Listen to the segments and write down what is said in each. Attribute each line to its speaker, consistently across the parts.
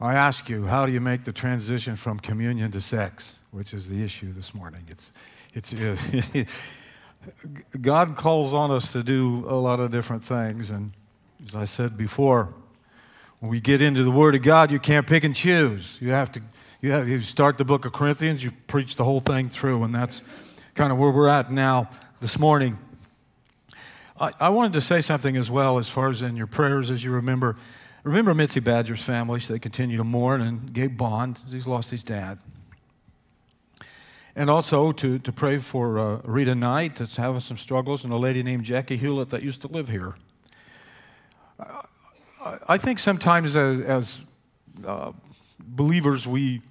Speaker 1: I ask you, how do you make the transition from communion to sex, which is the issue this morning? It's, it's, God calls on us to do a lot of different things. And as I said before, when we get into the Word of God, you can't pick and choose. You have to, you, have, you start the book of Corinthians, you preach the whole thing through, and that's kind of where we're at now this morning. I, I wanted to say something as well as far as in your prayers as you remember. Remember Mitzi Badger's family, so they continue to mourn, and Gabe Bond, he's lost his dad. And also to, to pray for uh, Rita Knight, that's having some struggles, and a lady named Jackie Hewlett that used to live here. I, I think sometimes as, as uh, believers, we,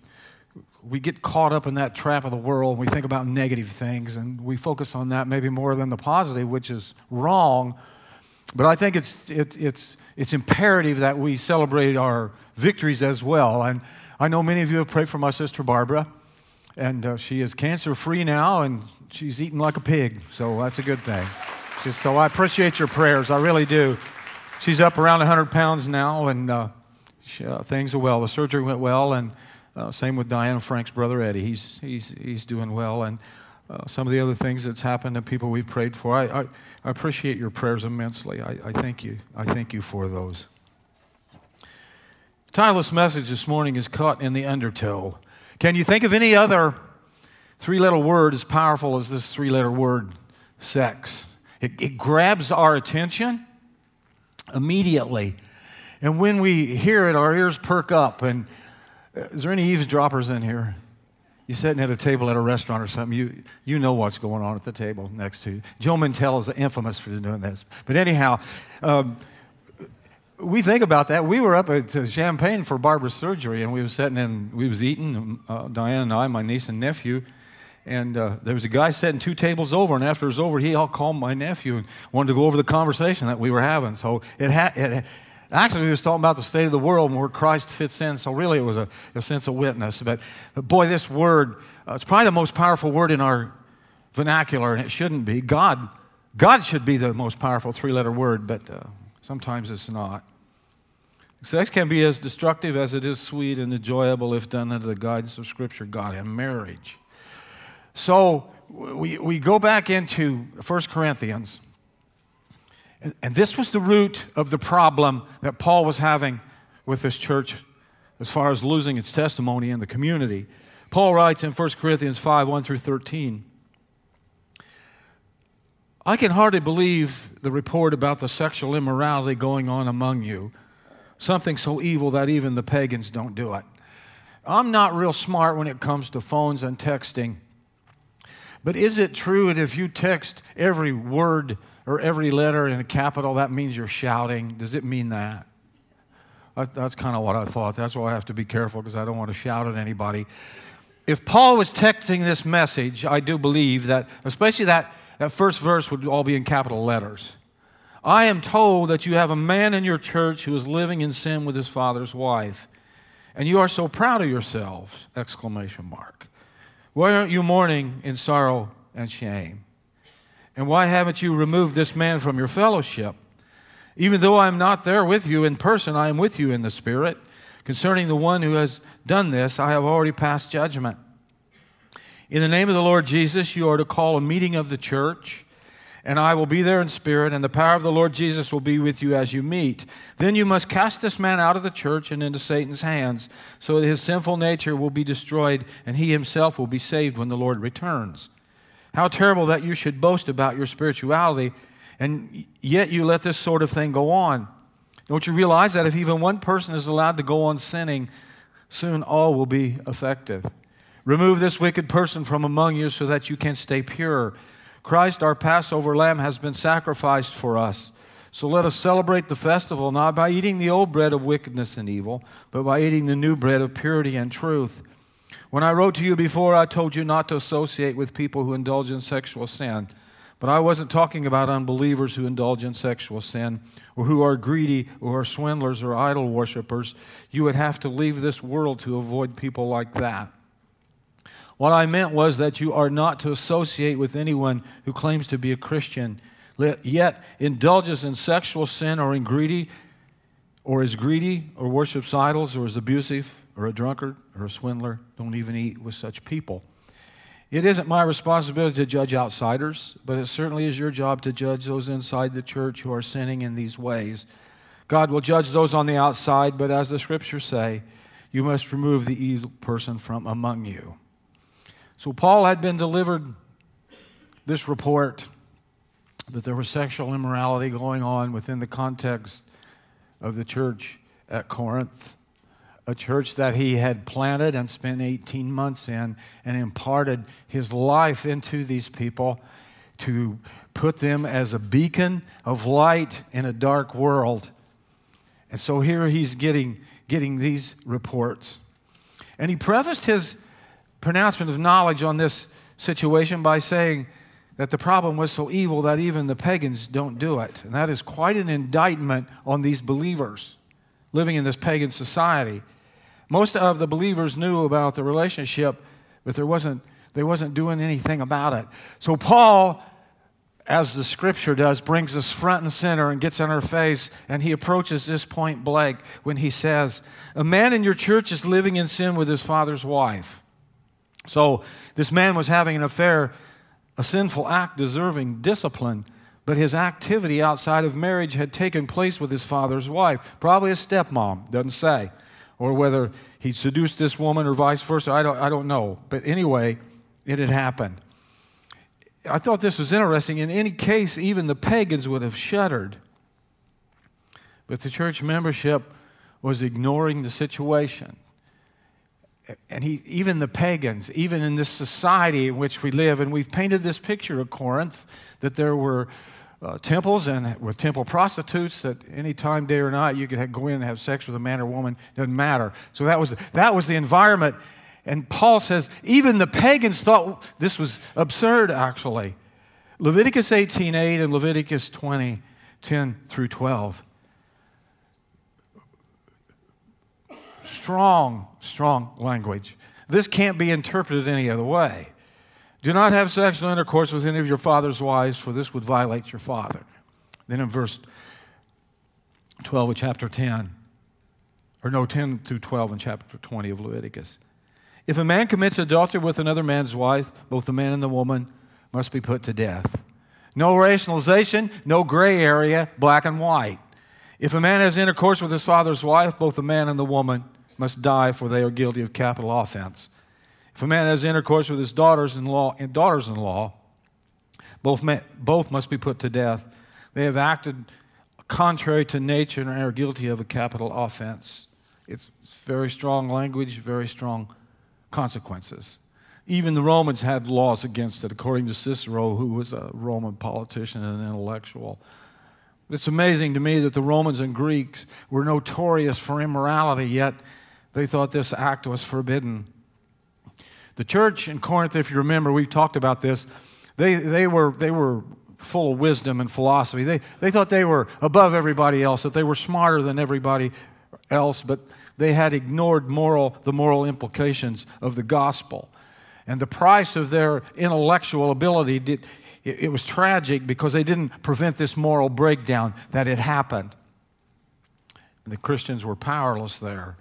Speaker 1: we get caught up in that trap of the world. We think about negative things, and we focus on that maybe more than the positive, which is wrong. But I think it's, it, it's, it's imperative that we celebrate our victories as well. And I know many of you have prayed for my sister Barbara, and uh, she is cancer free now, and she's eating like a pig, so that's a good thing. So I appreciate your prayers, I really do. She's up around 100 pounds now, and uh, she, uh, things are well. The surgery went well, and uh, same with Diane Frank's brother Eddie. He's, he's, he's doing well, and uh, some of the other things that's happened and people we've prayed for. I, I, I appreciate your prayers immensely. I, I, thank you. I thank you for those. The message this morning is Caught in the Undertow. Can you think of any other three letter word as powerful as this three letter word, sex? It, it grabs our attention immediately. And when we hear it, our ears perk up. And uh, is there any eavesdroppers in here? You're sitting at a table at a restaurant or something, you, you know what's going on at the table next to you. Joe Mantell is infamous for doing this. But anyhow, um, we think about that. We were up at Champaign for Barbara's surgery, and we were sitting and we was eating, uh, Diane and I, my niece and nephew, and uh, there was a guy sitting two tables over, and after it was over, he all called my nephew and wanted to go over the conversation that we were having. So it had, it, Actually, he was talking about the state of the world and where Christ fits in. So, really, it was a, a sense of witness. But, but boy, this word, uh, it's probably the most powerful word in our vernacular, and it shouldn't be. God, God should be the most powerful three letter word, but uh, sometimes it's not. Sex can be as destructive as it is sweet and enjoyable if done under the guidance of Scripture, God, and marriage. So, we, we go back into 1 Corinthians. And, and this was the root of the problem that Paul was having with this church as far as losing its testimony in the community. Paul writes in 1 Corinthians 5 1 through 13. I can hardly believe the report about the sexual immorality going on among you, something so evil that even the pagans don't do it. I'm not real smart when it comes to phones and texting, but is it true that if you text every word or every letter in a capital, that means you're shouting. Does it mean that? That's kind of what I thought. That's why I have to be careful because I don't want to shout at anybody. If Paul was texting this message, I do believe that, especially that, that first verse would all be in capital letters. I am told that you have a man in your church who is living in sin with his father's wife, and you are so proud of yourselves! Exclamation mark. Why aren't you mourning in sorrow and shame? And why haven't you removed this man from your fellowship? Even though I am not there with you in person, I am with you in the Spirit. Concerning the one who has done this, I have already passed judgment. In the name of the Lord Jesus, you are to call a meeting of the church, and I will be there in spirit, and the power of the Lord Jesus will be with you as you meet. Then you must cast this man out of the church and into Satan's hands, so that his sinful nature will be destroyed, and he himself will be saved when the Lord returns. How terrible that you should boast about your spirituality and yet you let this sort of thing go on. Don't you realize that if even one person is allowed to go on sinning, soon all will be effective? Remove this wicked person from among you so that you can stay pure. Christ, our Passover lamb, has been sacrificed for us. So let us celebrate the festival not by eating the old bread of wickedness and evil, but by eating the new bread of purity and truth. When I wrote to you before, I told you not to associate with people who indulge in sexual sin. But I wasn't talking about unbelievers who indulge in sexual sin or who are greedy or are swindlers or idol worshippers. You would have to leave this world to avoid people like that. What I meant was that you are not to associate with anyone who claims to be a Christian, yet indulges in sexual sin or in greedy or is greedy, or worships idols, or is abusive, or a drunkard, or a swindler. Don't even eat with such people. It isn't my responsibility to judge outsiders, but it certainly is your job to judge those inside the church who are sinning in these ways. God will judge those on the outside, but as the scriptures say, you must remove the evil person from among you. So Paul had been delivered this report that there was sexual immorality going on within the context of the church at Corinth, a church that he had planted and spent 18 months in and imparted his life into these people to put them as a beacon of light in a dark world. And so here he's getting, getting these reports. And he prefaced his pronouncement of knowledge on this situation by saying, that the problem was so evil that even the pagans don't do it. And that is quite an indictment on these believers living in this pagan society. Most of the believers knew about the relationship, but there wasn't, they wasn't doing anything about it. So Paul, as the scripture does, brings us front and center and gets in our face, and he approaches this point blank when he says, A man in your church is living in sin with his father's wife. So this man was having an affair a sinful act deserving discipline, but his activity outside of marriage had taken place with his father's wife, probably a stepmom, doesn't say, or whether he seduced this woman or vice versa, I don't, I don't know. But anyway, it had happened. I thought this was interesting. In any case, even the pagans would have shuddered. But the church membership was ignoring the situation and he, even the pagans, even in this society in which we live, and we've painted this picture of Corinth that there were uh, temples and with temple prostitutes that any time, day or night, you could have, go in and have sex with a man or woman, doesn't matter. So that was, that was the environment. And Paul says, even the pagans thought this was absurd, actually. Leviticus 18 8 and Leviticus 20 10 through 12 strong, strong language. This can't be interpreted any other way. Do not have sexual intercourse with any of your father's wives, for this would violate your father. Then in verse 12 of chapter 10, or no, 10 through 12 in chapter 20 of Leviticus. If a man commits adultery with another man's wife, both the man and the woman must be put to death. No rationalization, no gray area, black and white. If a man has intercourse with his father's wife, both the man and the woman must die, for they are guilty of capital offense. If a man has intercourse with his daughters-in-law and daughters-in-law, both, both must be put to death. They have acted contrary to nature and are guilty of a capital offense. It's very strong language, very strong consequences. Even the Romans had laws against it, according to Cicero, who was a Roman politician and an intellectual. It's amazing to me that the Romans and Greeks were notorious for immorality, yet they thought this act was forbidden. The church in Corinth, if you remember, we've talked about this, they, they, were, they were full of wisdom and philosophy. They, they thought they were above everybody else, that they were smarter than everybody else, but they had ignored moral, the moral implications of the gospel. And the price of their intellectual ability, did, it, it was tragic because they didn't prevent this moral breakdown that had happened. And the Christians were powerless there.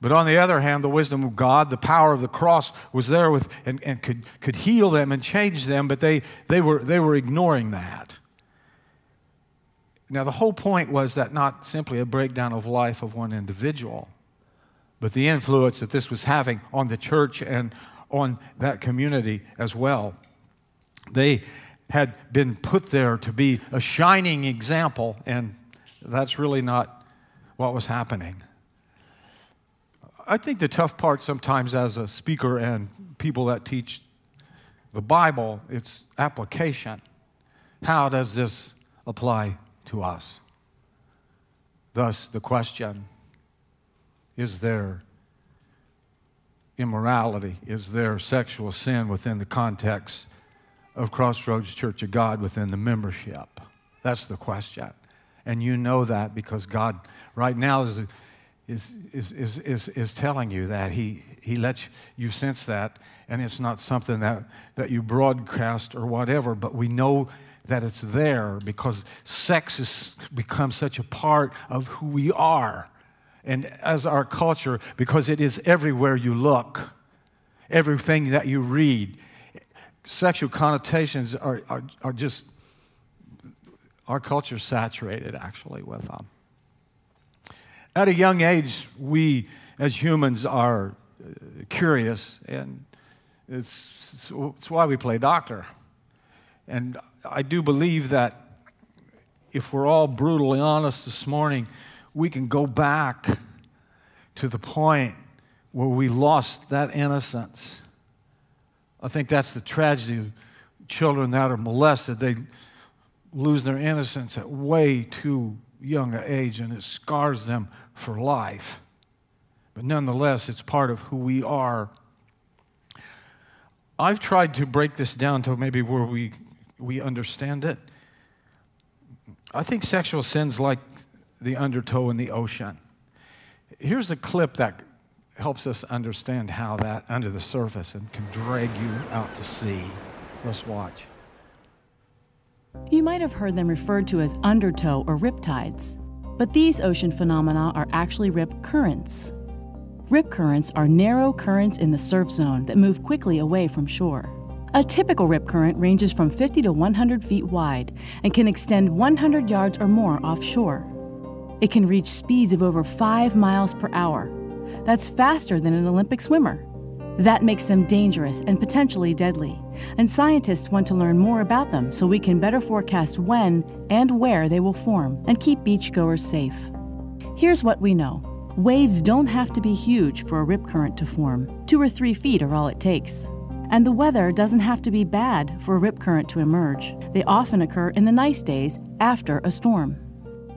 Speaker 1: But on the other hand, the wisdom of God, the power of the cross was there with, and, and could, could heal them and change them, but they, they, were, they were ignoring that. Now, the whole point was that not simply a breakdown of life of one individual, but the influence that this was having on the church and on that community as well. They had been put there to be a shining example, and that's really not what was happening. I think the tough part sometimes as a speaker and people that teach the Bible, it's application. How does this apply to us? Thus, the question is there immorality? Is there sexual sin within the context of Crossroads Church of God within the membership? That's the question. And you know that because God, right now, is is, is, is, is, is telling you that. He, he lets you sense that, and it's not something that, that you broadcast or whatever, but we know that it's there because sex has become such a part of who we are and as our culture because it is everywhere you look, everything that you read. Sexual connotations are, are, are just, our culture saturated actually with them. At a young age, we as humans are uh, curious, and it's, it's why we play doctor. And I do believe that if we're all brutally honest this morning, we can go back to the point where we lost that innocence. I think that's the tragedy of children that are molested. They lose their innocence at way too young an age, and it scars them for life. But nonetheless, it's part of who we are. I've tried to break this down to maybe where we, we understand it. I think sexual sin's like the undertow in the ocean. Here's a clip that helps us understand how that under the surface and can drag you out to sea. Let's watch.
Speaker 2: You might have heard them referred to as undertow or riptides, but these ocean phenomena are actually rip currents. Rip currents are narrow currents in the surf zone that move quickly away from shore. A typical rip current ranges from 50 to 100 feet wide and can extend 100 yards or more offshore. It can reach speeds of over 5 miles per hour. That's faster than an Olympic swimmer. That makes them dangerous and potentially deadly, and scientists want to learn more about them so we can better forecast when and where they will form and keep beachgoers safe. Here's what we know waves don't have to be huge for a rip current to form, two or three feet are all it takes. And the weather doesn't have to be bad for a rip current to emerge. They often occur in the nice days after a storm.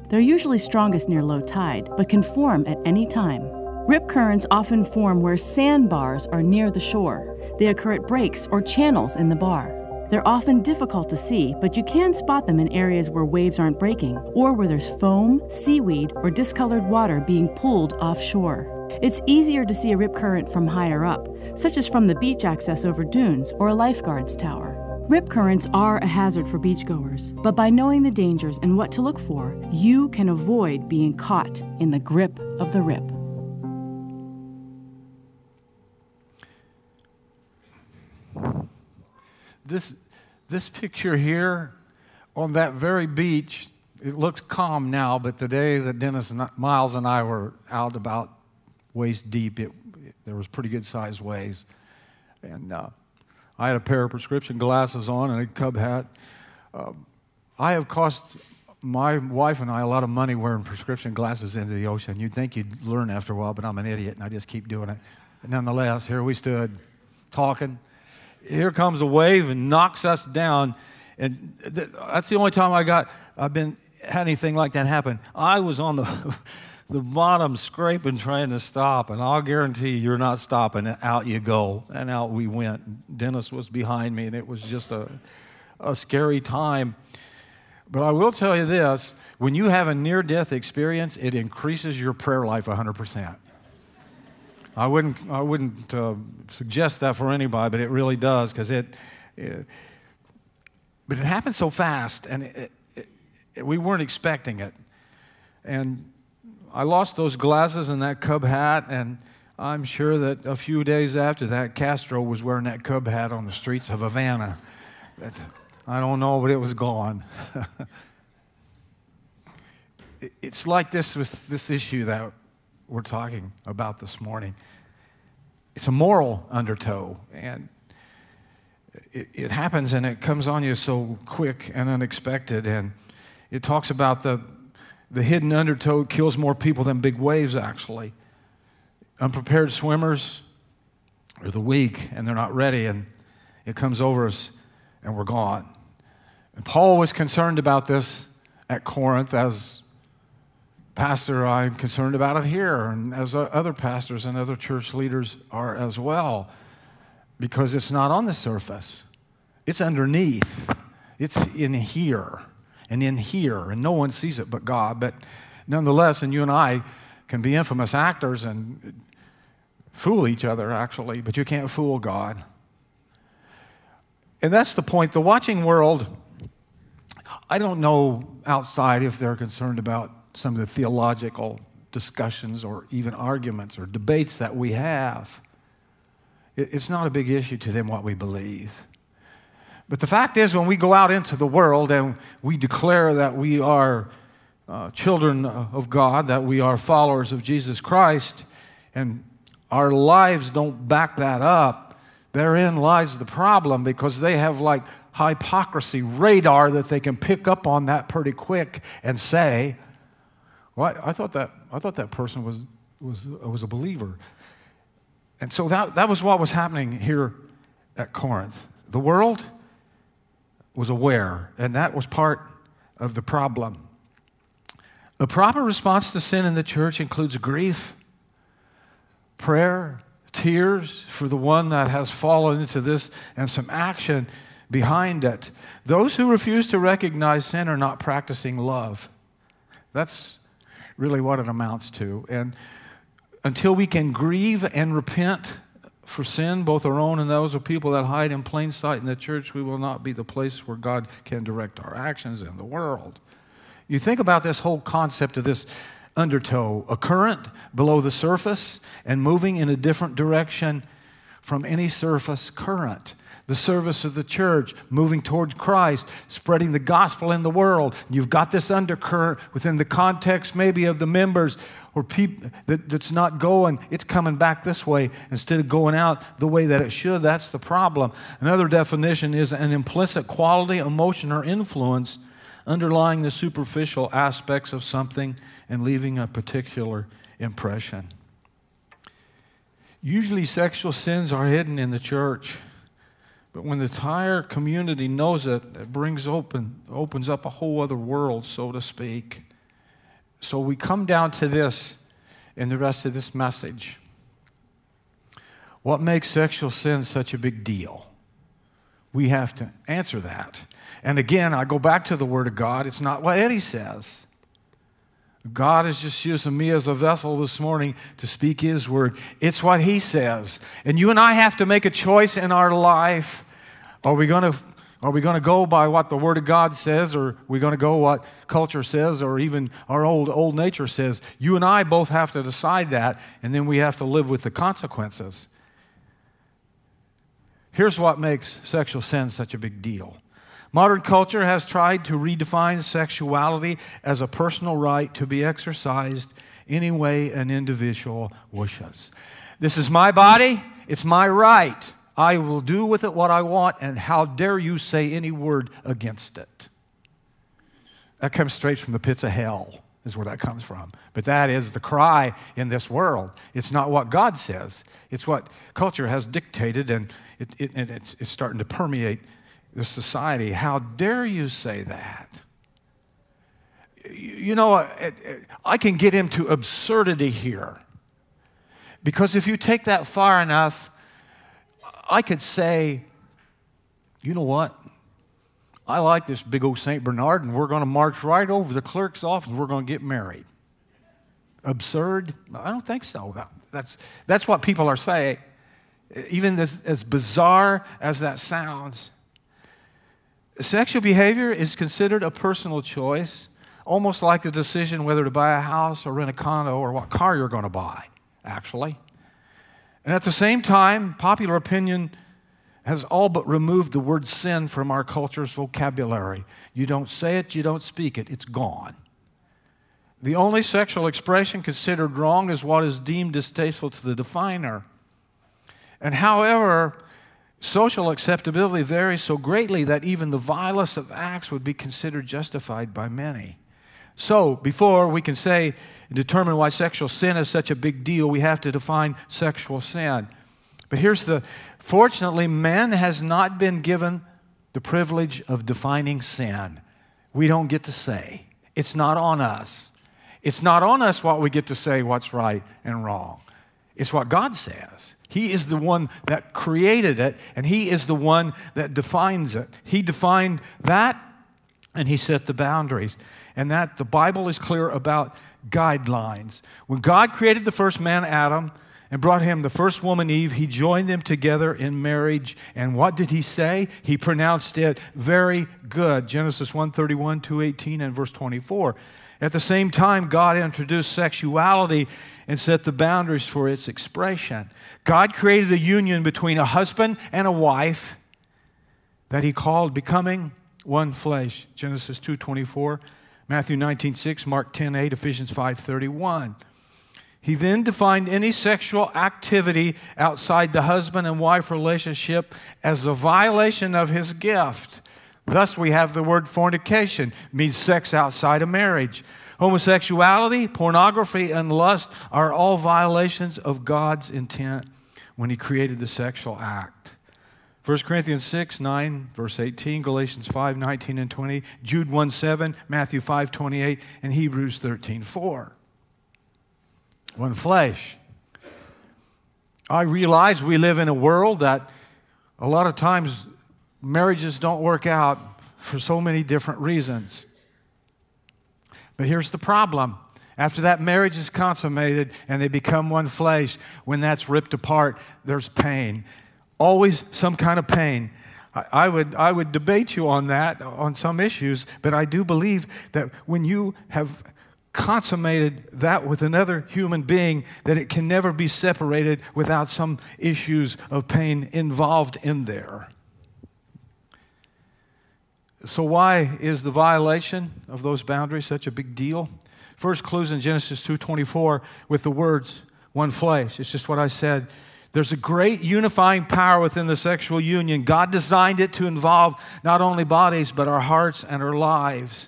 Speaker 2: They're usually strongest near low tide, but can form at any time. Rip currents often form where sandbars are near the shore. They occur at breaks or channels in the bar. They're often difficult to see, but you can spot them in areas where waves aren't breaking or where there's foam, seaweed, or discolored water being pulled offshore. It's easier to see a rip current from higher up, such as from the beach access over dunes or a lifeguard's tower. Rip currents are a hazard for beachgoers, but by knowing the dangers and what to look for, you can avoid being caught in the grip of the rip.
Speaker 1: This, this picture here on that very beach, it looks calm now, but the day that Dennis and Miles and I were out about waist deep, it, it there was pretty good sized waves. And uh, I had a pair of prescription glasses on and a cub hat. Uh, I have cost my wife and I a lot of money wearing prescription glasses into the ocean. You'd think you'd learn after a while, but I'm an idiot and I just keep doing it. But nonetheless, here we stood talking here comes a wave and knocks us down. And th- that's the only time I got, I've been, had anything like that happen. I was on the, the bottom scraping trying to stop, and I'll guarantee you're not stopping. Out you go. And out we went. Dennis was behind me, and it was just a, a scary time. But I will tell you this when you have a near death experience, it increases your prayer life 100%. I wouldn't, I wouldn't uh, suggest that for anybody, but it really does because it, it, but it happened so fast and it, it, we weren't expecting it. And I lost those glasses and that cub hat, and I'm sure that a few days after that, Castro was wearing that cub hat on the streets of Havana. But I don't know, but it was gone. it's like this with this issue that we're talking about this morning. It's a moral undertow, and it, it, happens and it comes on you so quick and unexpected. And it talks about the, the hidden undertow kills more people than big waves, actually. Unprepared swimmers are the weak and they're not ready, and it comes over us and we're gone. And Paul was concerned about this at Corinth as pastor I'm concerned about it here, and as other pastors and other church leaders are as well, because it's not on the surface, it's underneath, it's in here and in here, and no one sees it but God. But nonetheless, and you and I can be infamous actors and fool each other, actually, but you can't fool God. And that's the point. The watching world I don't know outside if they're concerned about some of the theological discussions or even arguments or debates that we have. It's not a big issue to them what we believe. But the fact is, when we go out into the world and we declare that we are uh, children of God, that we are followers of Jesus Christ, and our lives don't back that up, therein lies the problem because they have like hypocrisy radar that they can pick up on that pretty quick and say, well, I thought that, I thought that person was, was, uh, was a believer. And so that, that was what was happening here at Corinth. The world was aware, and that was part of the problem. The proper response to sin in the church includes grief, prayer, tears for the one that has fallen into this, and some action behind it. Those who refuse to recognize sin are not practicing love. That's really what it amounts to. And until we can grieve and repent for sin, both our own and those of people that hide in plain sight in the church, we will not be the place where God can direct our actions in the world. You think about this whole concept of this undertow, a current below the surface and moving in a different direction from any surface current the service of the church, moving towards Christ, spreading the gospel in the world. You've got this undercurrent within the context maybe of the members or people that, that's not going, it's coming back this way instead of going out the way that it should. That's the problem. Another definition is an implicit quality, emotion, or influence underlying the superficial aspects of something and leaving a particular impression. Usually, sexual sins are hidden in the church. But when the entire community knows it, it brings open, opens up a whole other world, so to speak. So we come down to this in the rest of this message. What makes sexual sin such a big deal? We have to answer that. And again, I go back to the Word of God. It's not what Eddie says. God is just using me as a vessel this morning to speak His word. It's what He says. And you and I have to make a choice in our life. Are we going to are we going to go by what the Word of God says, or are we going to go what culture says, or even our old old nature says? You and I both have to decide that, and then we have to live with the consequences. Here's what makes sexual sin such a big deal. Modern culture has tried to redefine sexuality as a personal right to be exercised any way an individual wishes. This is my body, it's my right. I will do with it what I want, and how dare you say any word against it? That comes straight from the pits of hell, is where that comes from. But that is the cry in this world. It's not what God says, it's what culture has dictated, and it, it, it's, it's starting to permeate the society. How dare you say that? You know, I can get into absurdity here. Because if you take that far enough, I could say, you know what? I like this big old St. Bernard, and we're going to march right over the clerk's office and we're going to get married. Absurd? I don't think so. That's, that's what people are saying. Even as, as bizarre as that sounds, Sexual behavior is considered a personal choice, almost like the decision whether to buy a house or rent a condo or what car you're going to buy, actually. And at the same time, popular opinion has all but removed the word sin from our culture's vocabulary. You don't say it, you don't speak it, it's gone. The only sexual expression considered wrong is what is deemed distasteful to the definer. And however, Social acceptability varies so greatly that even the vilest of acts would be considered justified by many. So, before we can say determine why sexual sin is such a big deal, we have to define sexual sin. But here's the fortunately, man has not been given the privilege of defining sin. We don't get to say. It's not on us. It's not on us what we get to say what's right and wrong. It's what God says. He is the one that created it, and He is the one that defines it. He defined that, and He set the boundaries. And that the Bible is clear about guidelines. When God created the first man, Adam, and brought him the first woman Eve. He joined them together in marriage. And what did he say? He pronounced it very good. Genesis 131, 218, and verse 24. At the same time, God introduced sexuality and set the boundaries for its expression. God created a union between a husband and a wife that he called becoming one flesh. Genesis 2:24, Matthew 19:6, Mark 10:8, Ephesians 5:31. He then defined any sexual activity outside the husband and wife relationship as a violation of his gift. Thus, we have the word fornication, means sex outside of marriage. Homosexuality, pornography, and lust are all violations of God's intent when He created the sexual act. 1 Corinthians 6, 9, verse 18, Galatians 5, 19 and 20, Jude 1, 7, Matthew 5, 28, and Hebrews 13, 4 one flesh. I realize we live in a world that a lot of times marriages don't work out for so many different reasons. But here's the problem. After that marriage is consummated and they become one flesh, when that's ripped apart, there's pain. Always some kind of pain. I would, I would debate you on that, on some issues, but I do believe that when you have consummated that with another human being that it can never be separated without some issues of pain involved in there. So, why is the violation of those boundaries such a big deal? First clues in Genesis 2:24 with the words one flesh. It's just what I said. There's a great unifying power within the sexual union. God designed it to involve not only bodies, but our hearts and our lives.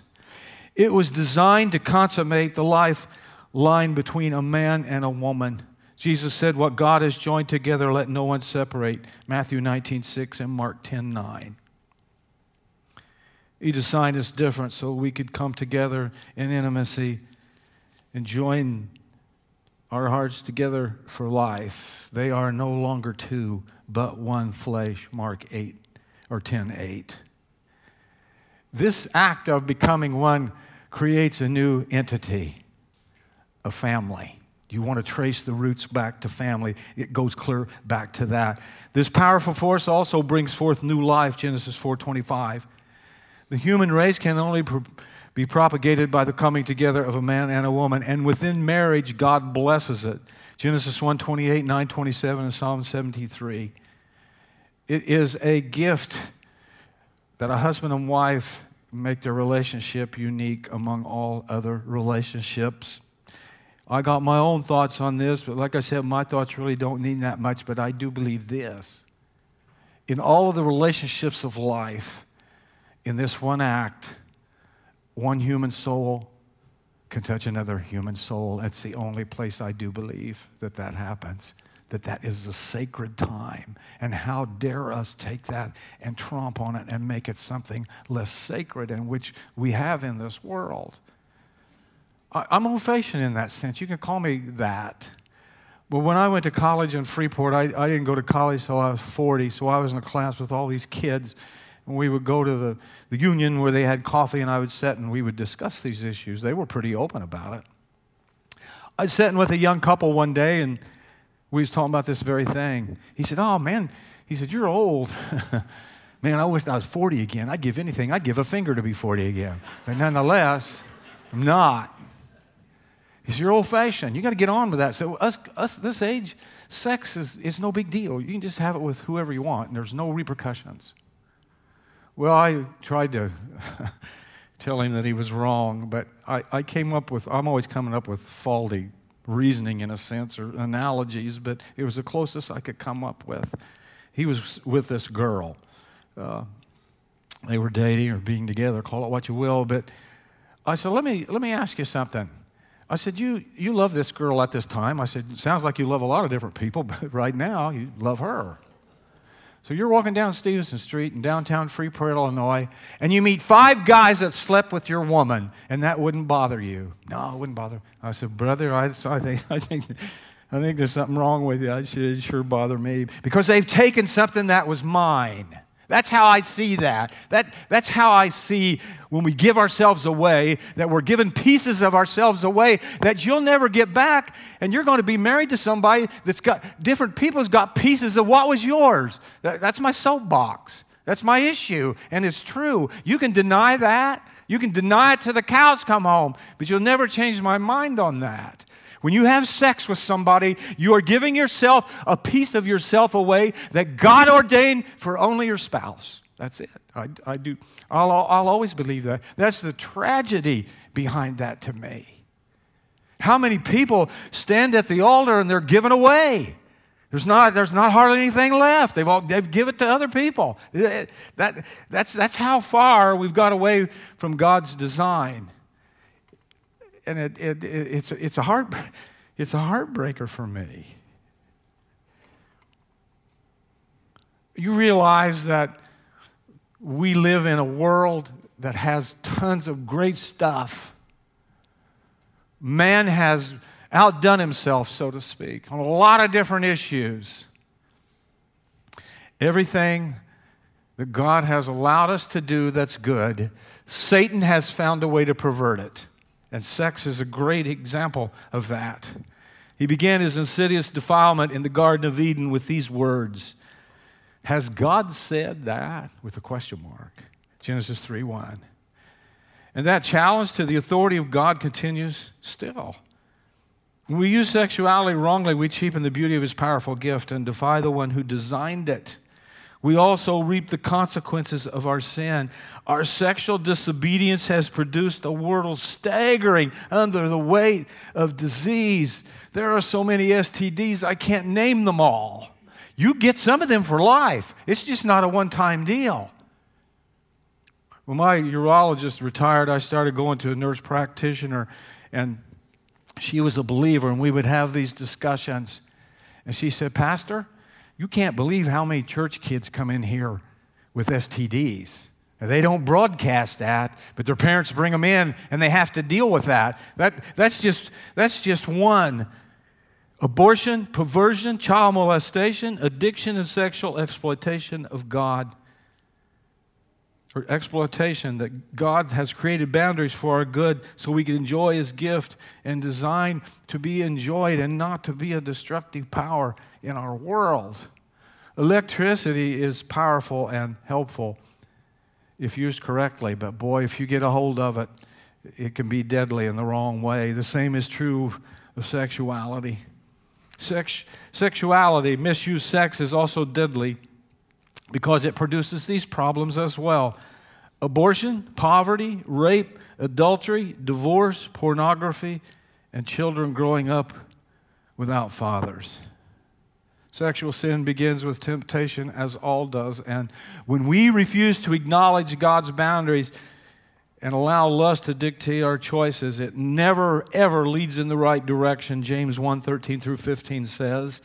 Speaker 1: It was designed to consummate the life line between a man and a woman. Jesus said, What God has joined together, let no one separate. Matthew 19, 6 and Mark 10, 9. He designed us different so we could come together in intimacy and join our hearts together for life. They are no longer two, but one flesh. Mark 8 or 10, 8. This act of becoming one creates a new entity, a family. You want to trace the roots back to family, it goes clear back to that. This powerful force also brings forth new life, Genesis 4:25. The human race can only be propagated by the coming together of a man and a woman, and within marriage God blesses it. Genesis 1:28, 9:27 and Psalm 73. It is a gift that a husband and wife make their relationship unique among all other relationships. I got my own thoughts on this, but like I said, my thoughts really don't mean that much, but I do believe this. In all of the relationships of life, in this one act, one human soul can touch another human soul. It's the only place I do believe that that happens that that is a sacred time. And how dare us take that and tromp on it and make it something less sacred and which we have in this world. I'm old fashioned in that sense. You can call me that. But when I went to college in Freeport, I, I didn't go to college till I was 40, so I was in a class with all these kids. And we would go to the, the union where they had coffee, and I would sit and we would discuss these issues. They were pretty open about it. I was sitting with a young couple one day, and we was talking about this very thing. He said, "Oh man," he said, "You're old." man, I wish I was 40 again. I'd give anything. I'd give a finger to be 40 again. But nonetheless, I'm not. Said, You're old fashioned. You got to get on with that. So, us, us this age, sex is, is no big deal. You can just have it with whoever you want, and there's no repercussions. Well, I tried to tell him that he was wrong, but I, I came up with, I'm always coming up with faulty reasoning in a sense or analogies, but it was the closest I could come up with. He was with this girl. Uh, they were dating or being together, call it what you will, but I said, let me, let me ask you something. I said, you, you love this girl at this time. I said, sounds like you love a lot of different people, but right now you love her. So you're walking down Stephenson Street in downtown Freeport, Illinois, and you meet five guys that slept with your woman, and that wouldn't bother you. No, it wouldn't bother. I said, brother, I, I think, I think, I think there's something wrong with you. It should sure bother me because they've taken something that was mine. That's how I see that. that. That's how I see when we give ourselves away, that we're giving pieces of ourselves away that you'll never get back, and you're going to be married to somebody that's got different people's got pieces of what was yours. That, that's my soapbox. That's my issue, and it's true. You can deny that. You can deny it till the cows come home, but you'll never change my mind on that. When you have sex with somebody, you are giving yourself a piece of yourself away that God ordained for only your spouse. That's it. I, I do. I'll, I'll always believe that. That's the tragedy behind that to me. How many people stand at the altar and they're given away? There's not, there's not hardly anything left. They've, all, they've given it to other people. That, that's, that's how far we've got away from God's design and it, it, it, it's, it's, a heart, it's a heartbreaker for me. You realize that we live in a world that has tons of great stuff. Man has outdone himself, so to speak, on a lot of different issues. Everything that God has allowed us to do that's good, Satan has found a way to pervert it. And sex is a great example of that. He began his insidious defilement in the Garden of Eden with these words Has God said that? with a question mark. Genesis 3 1. And that challenge to the authority of God continues still. When we use sexuality wrongly, we cheapen the beauty of his powerful gift and defy the one who designed it we also reap the consequences of our sin. Our sexual disobedience has produced a world staggering under the weight of disease. There are so many STDs, I can't name them all. You get some of them for life, it's just not a one time deal. When my urologist retired, I started going to a nurse practitioner, and she was a believer, and we would have these discussions. And she said, Pastor, you can't believe how many church kids come in here with STDs. They don't broadcast that, but their parents bring them in and they have to deal with that. that that's, just, that's just one. Abortion, perversion, child molestation, addiction, and sexual exploitation of God. Or exploitation that God has created boundaries for our good so we can enjoy His gift and designed to be enjoyed and not to be a destructive power in our world. Electricity is powerful and helpful if used correctly, but boy, if you get a hold of it, it can be deadly in the wrong way. The same is true of sexuality. Sex, sexuality, misused sex, is also deadly because it produces these problems as well abortion, poverty, rape, adultery, divorce, pornography, and children growing up without fathers. Sexual sin begins with temptation, as all does. And when we refuse to acknowledge God's boundaries and allow lust to dictate our choices, it never, ever leads in the right direction. James 1 13 through 15 says,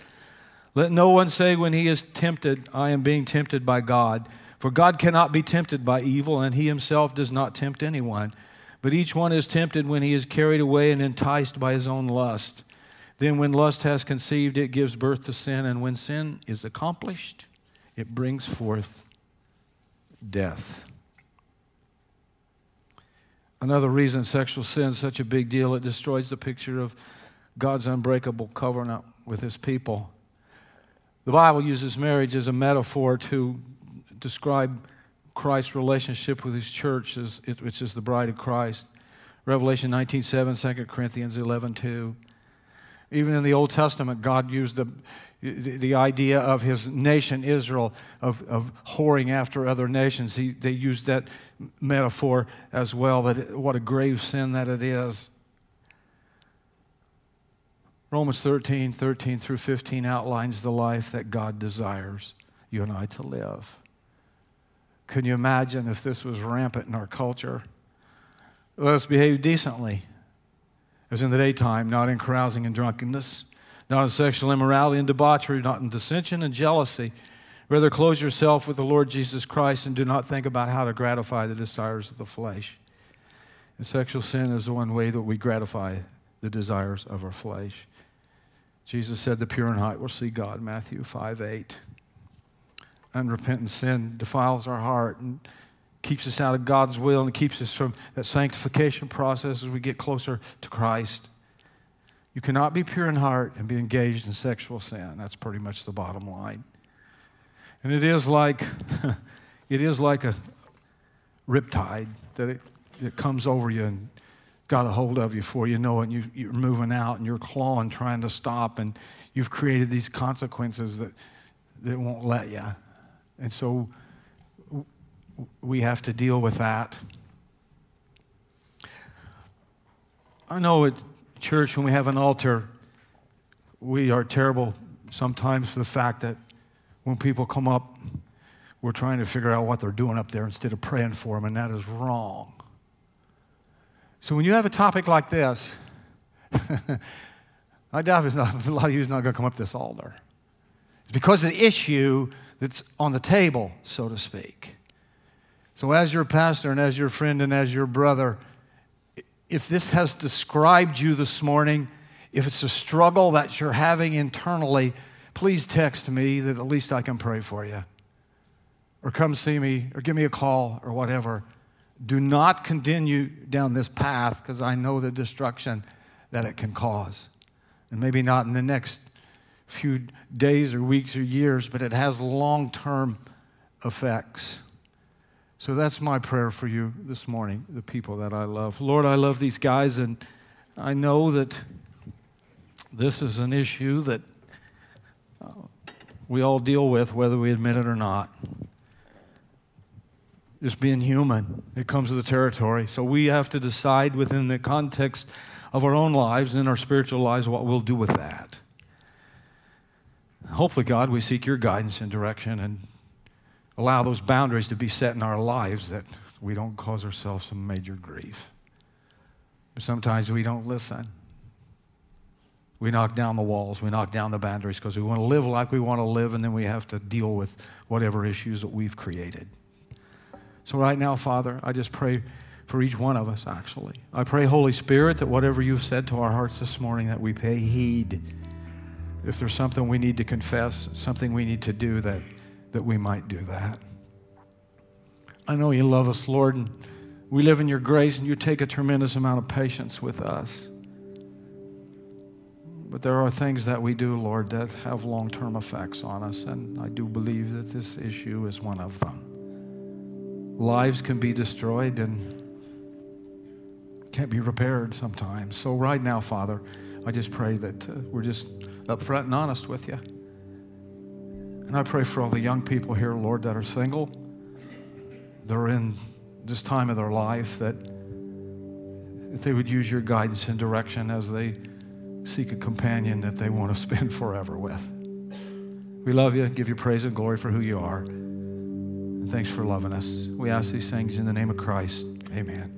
Speaker 1: Let no one say when he is tempted, I am being tempted by God. For God cannot be tempted by evil, and he himself does not tempt anyone. But each one is tempted when he is carried away and enticed by his own lust. Then, when lust has conceived, it gives birth to sin, and when sin is accomplished, it brings forth death. Another reason sexual sin is such a big deal, it destroys the picture of God's unbreakable covenant with his people. The Bible uses marriage as a metaphor to describe Christ's relationship with his church, which is the bride of Christ. Revelation 19 7, 2 Corinthians 11 2. Even in the Old Testament, God used the, the idea of his nation, Israel, of, of whoring after other nations. He, they used that metaphor as well, that it, what a grave sin that it is. Romans 13, 13 through 15 outlines the life that God desires you and I to live. Can you imagine if this was rampant in our culture? Let us behave decently as in the daytime, not in carousing and drunkenness, not in sexual immorality and debauchery, not in dissension and jealousy. Rather, close yourself with the Lord Jesus Christ and do not think about how to gratify the desires of the flesh. And sexual sin is the one way that we gratify the desires of our flesh. Jesus said, The pure in heart will see God, Matthew 5 8. unrepentant sin defiles our heart and keeps us out of God's will and keeps us from that sanctification process as we get closer to Christ. You cannot be pure in heart and be engaged in sexual sin. That's pretty much the bottom line. And it is like it is like a riptide that it, it comes over you and got a hold of you before you know it. And you, you're moving out and you're clawing, trying to stop, and you've created these consequences that, that won't let you. And so we have to deal with that. I know at church, when we have an altar, we are terrible sometimes for the fact that when people come up, we're trying to figure out what they're doing up there instead of praying for them, and that is wrong. So when you have a topic like this, I doubt if not, a lot of you is not going to come up this altar. It's because of the issue that's on the table, so to speak. So, as your pastor and as your friend and as your brother, if this has described you this morning, if it's a struggle that you're having internally, please text me that at least I can pray for you. Or come see me, or give me a call, or whatever. Do not continue down this path because I know the destruction that it can cause. And maybe not in the next few days or weeks or years, but it has long term effects. So that's my prayer for you this morning, the people that I love. Lord, I love these guys, and I know that this is an issue that uh, we all deal with, whether we admit it or not. Just being human, it comes with the territory. So we have to decide within the context of our own lives and our spiritual lives what we'll do with that. Hopefully, God, we seek your guidance and direction and allow those boundaries to be set in our lives that we don't cause ourselves some major grief. But sometimes we don't listen. We knock down the walls, we knock down the boundaries because we want to live like we want to live, and then we have to deal with whatever issues that we've created. So, right now, Father, I just pray for each one of us, actually. I pray, Holy Spirit, that whatever you've said to our hearts this morning, that we pay heed if there's something we need to confess, something we need to do, that, that we might do that. I know you love us, Lord, and we live in your grace, and you take a tremendous amount of patience with us. But there are things that we do, Lord, that have long term effects on us, and I do believe that this issue is one of them. Lives can be destroyed and can't be repaired sometimes. So, right now, Father, I just pray that uh, we're just upfront and honest with you. And I pray for all the young people here, Lord, that are single, that are in this time of their life, that if they would use your guidance and direction as they seek a companion that they want to spend forever with. We love you, give you praise and glory for who you are. And thanks for loving us. We ask these things in the name of Christ. Amen.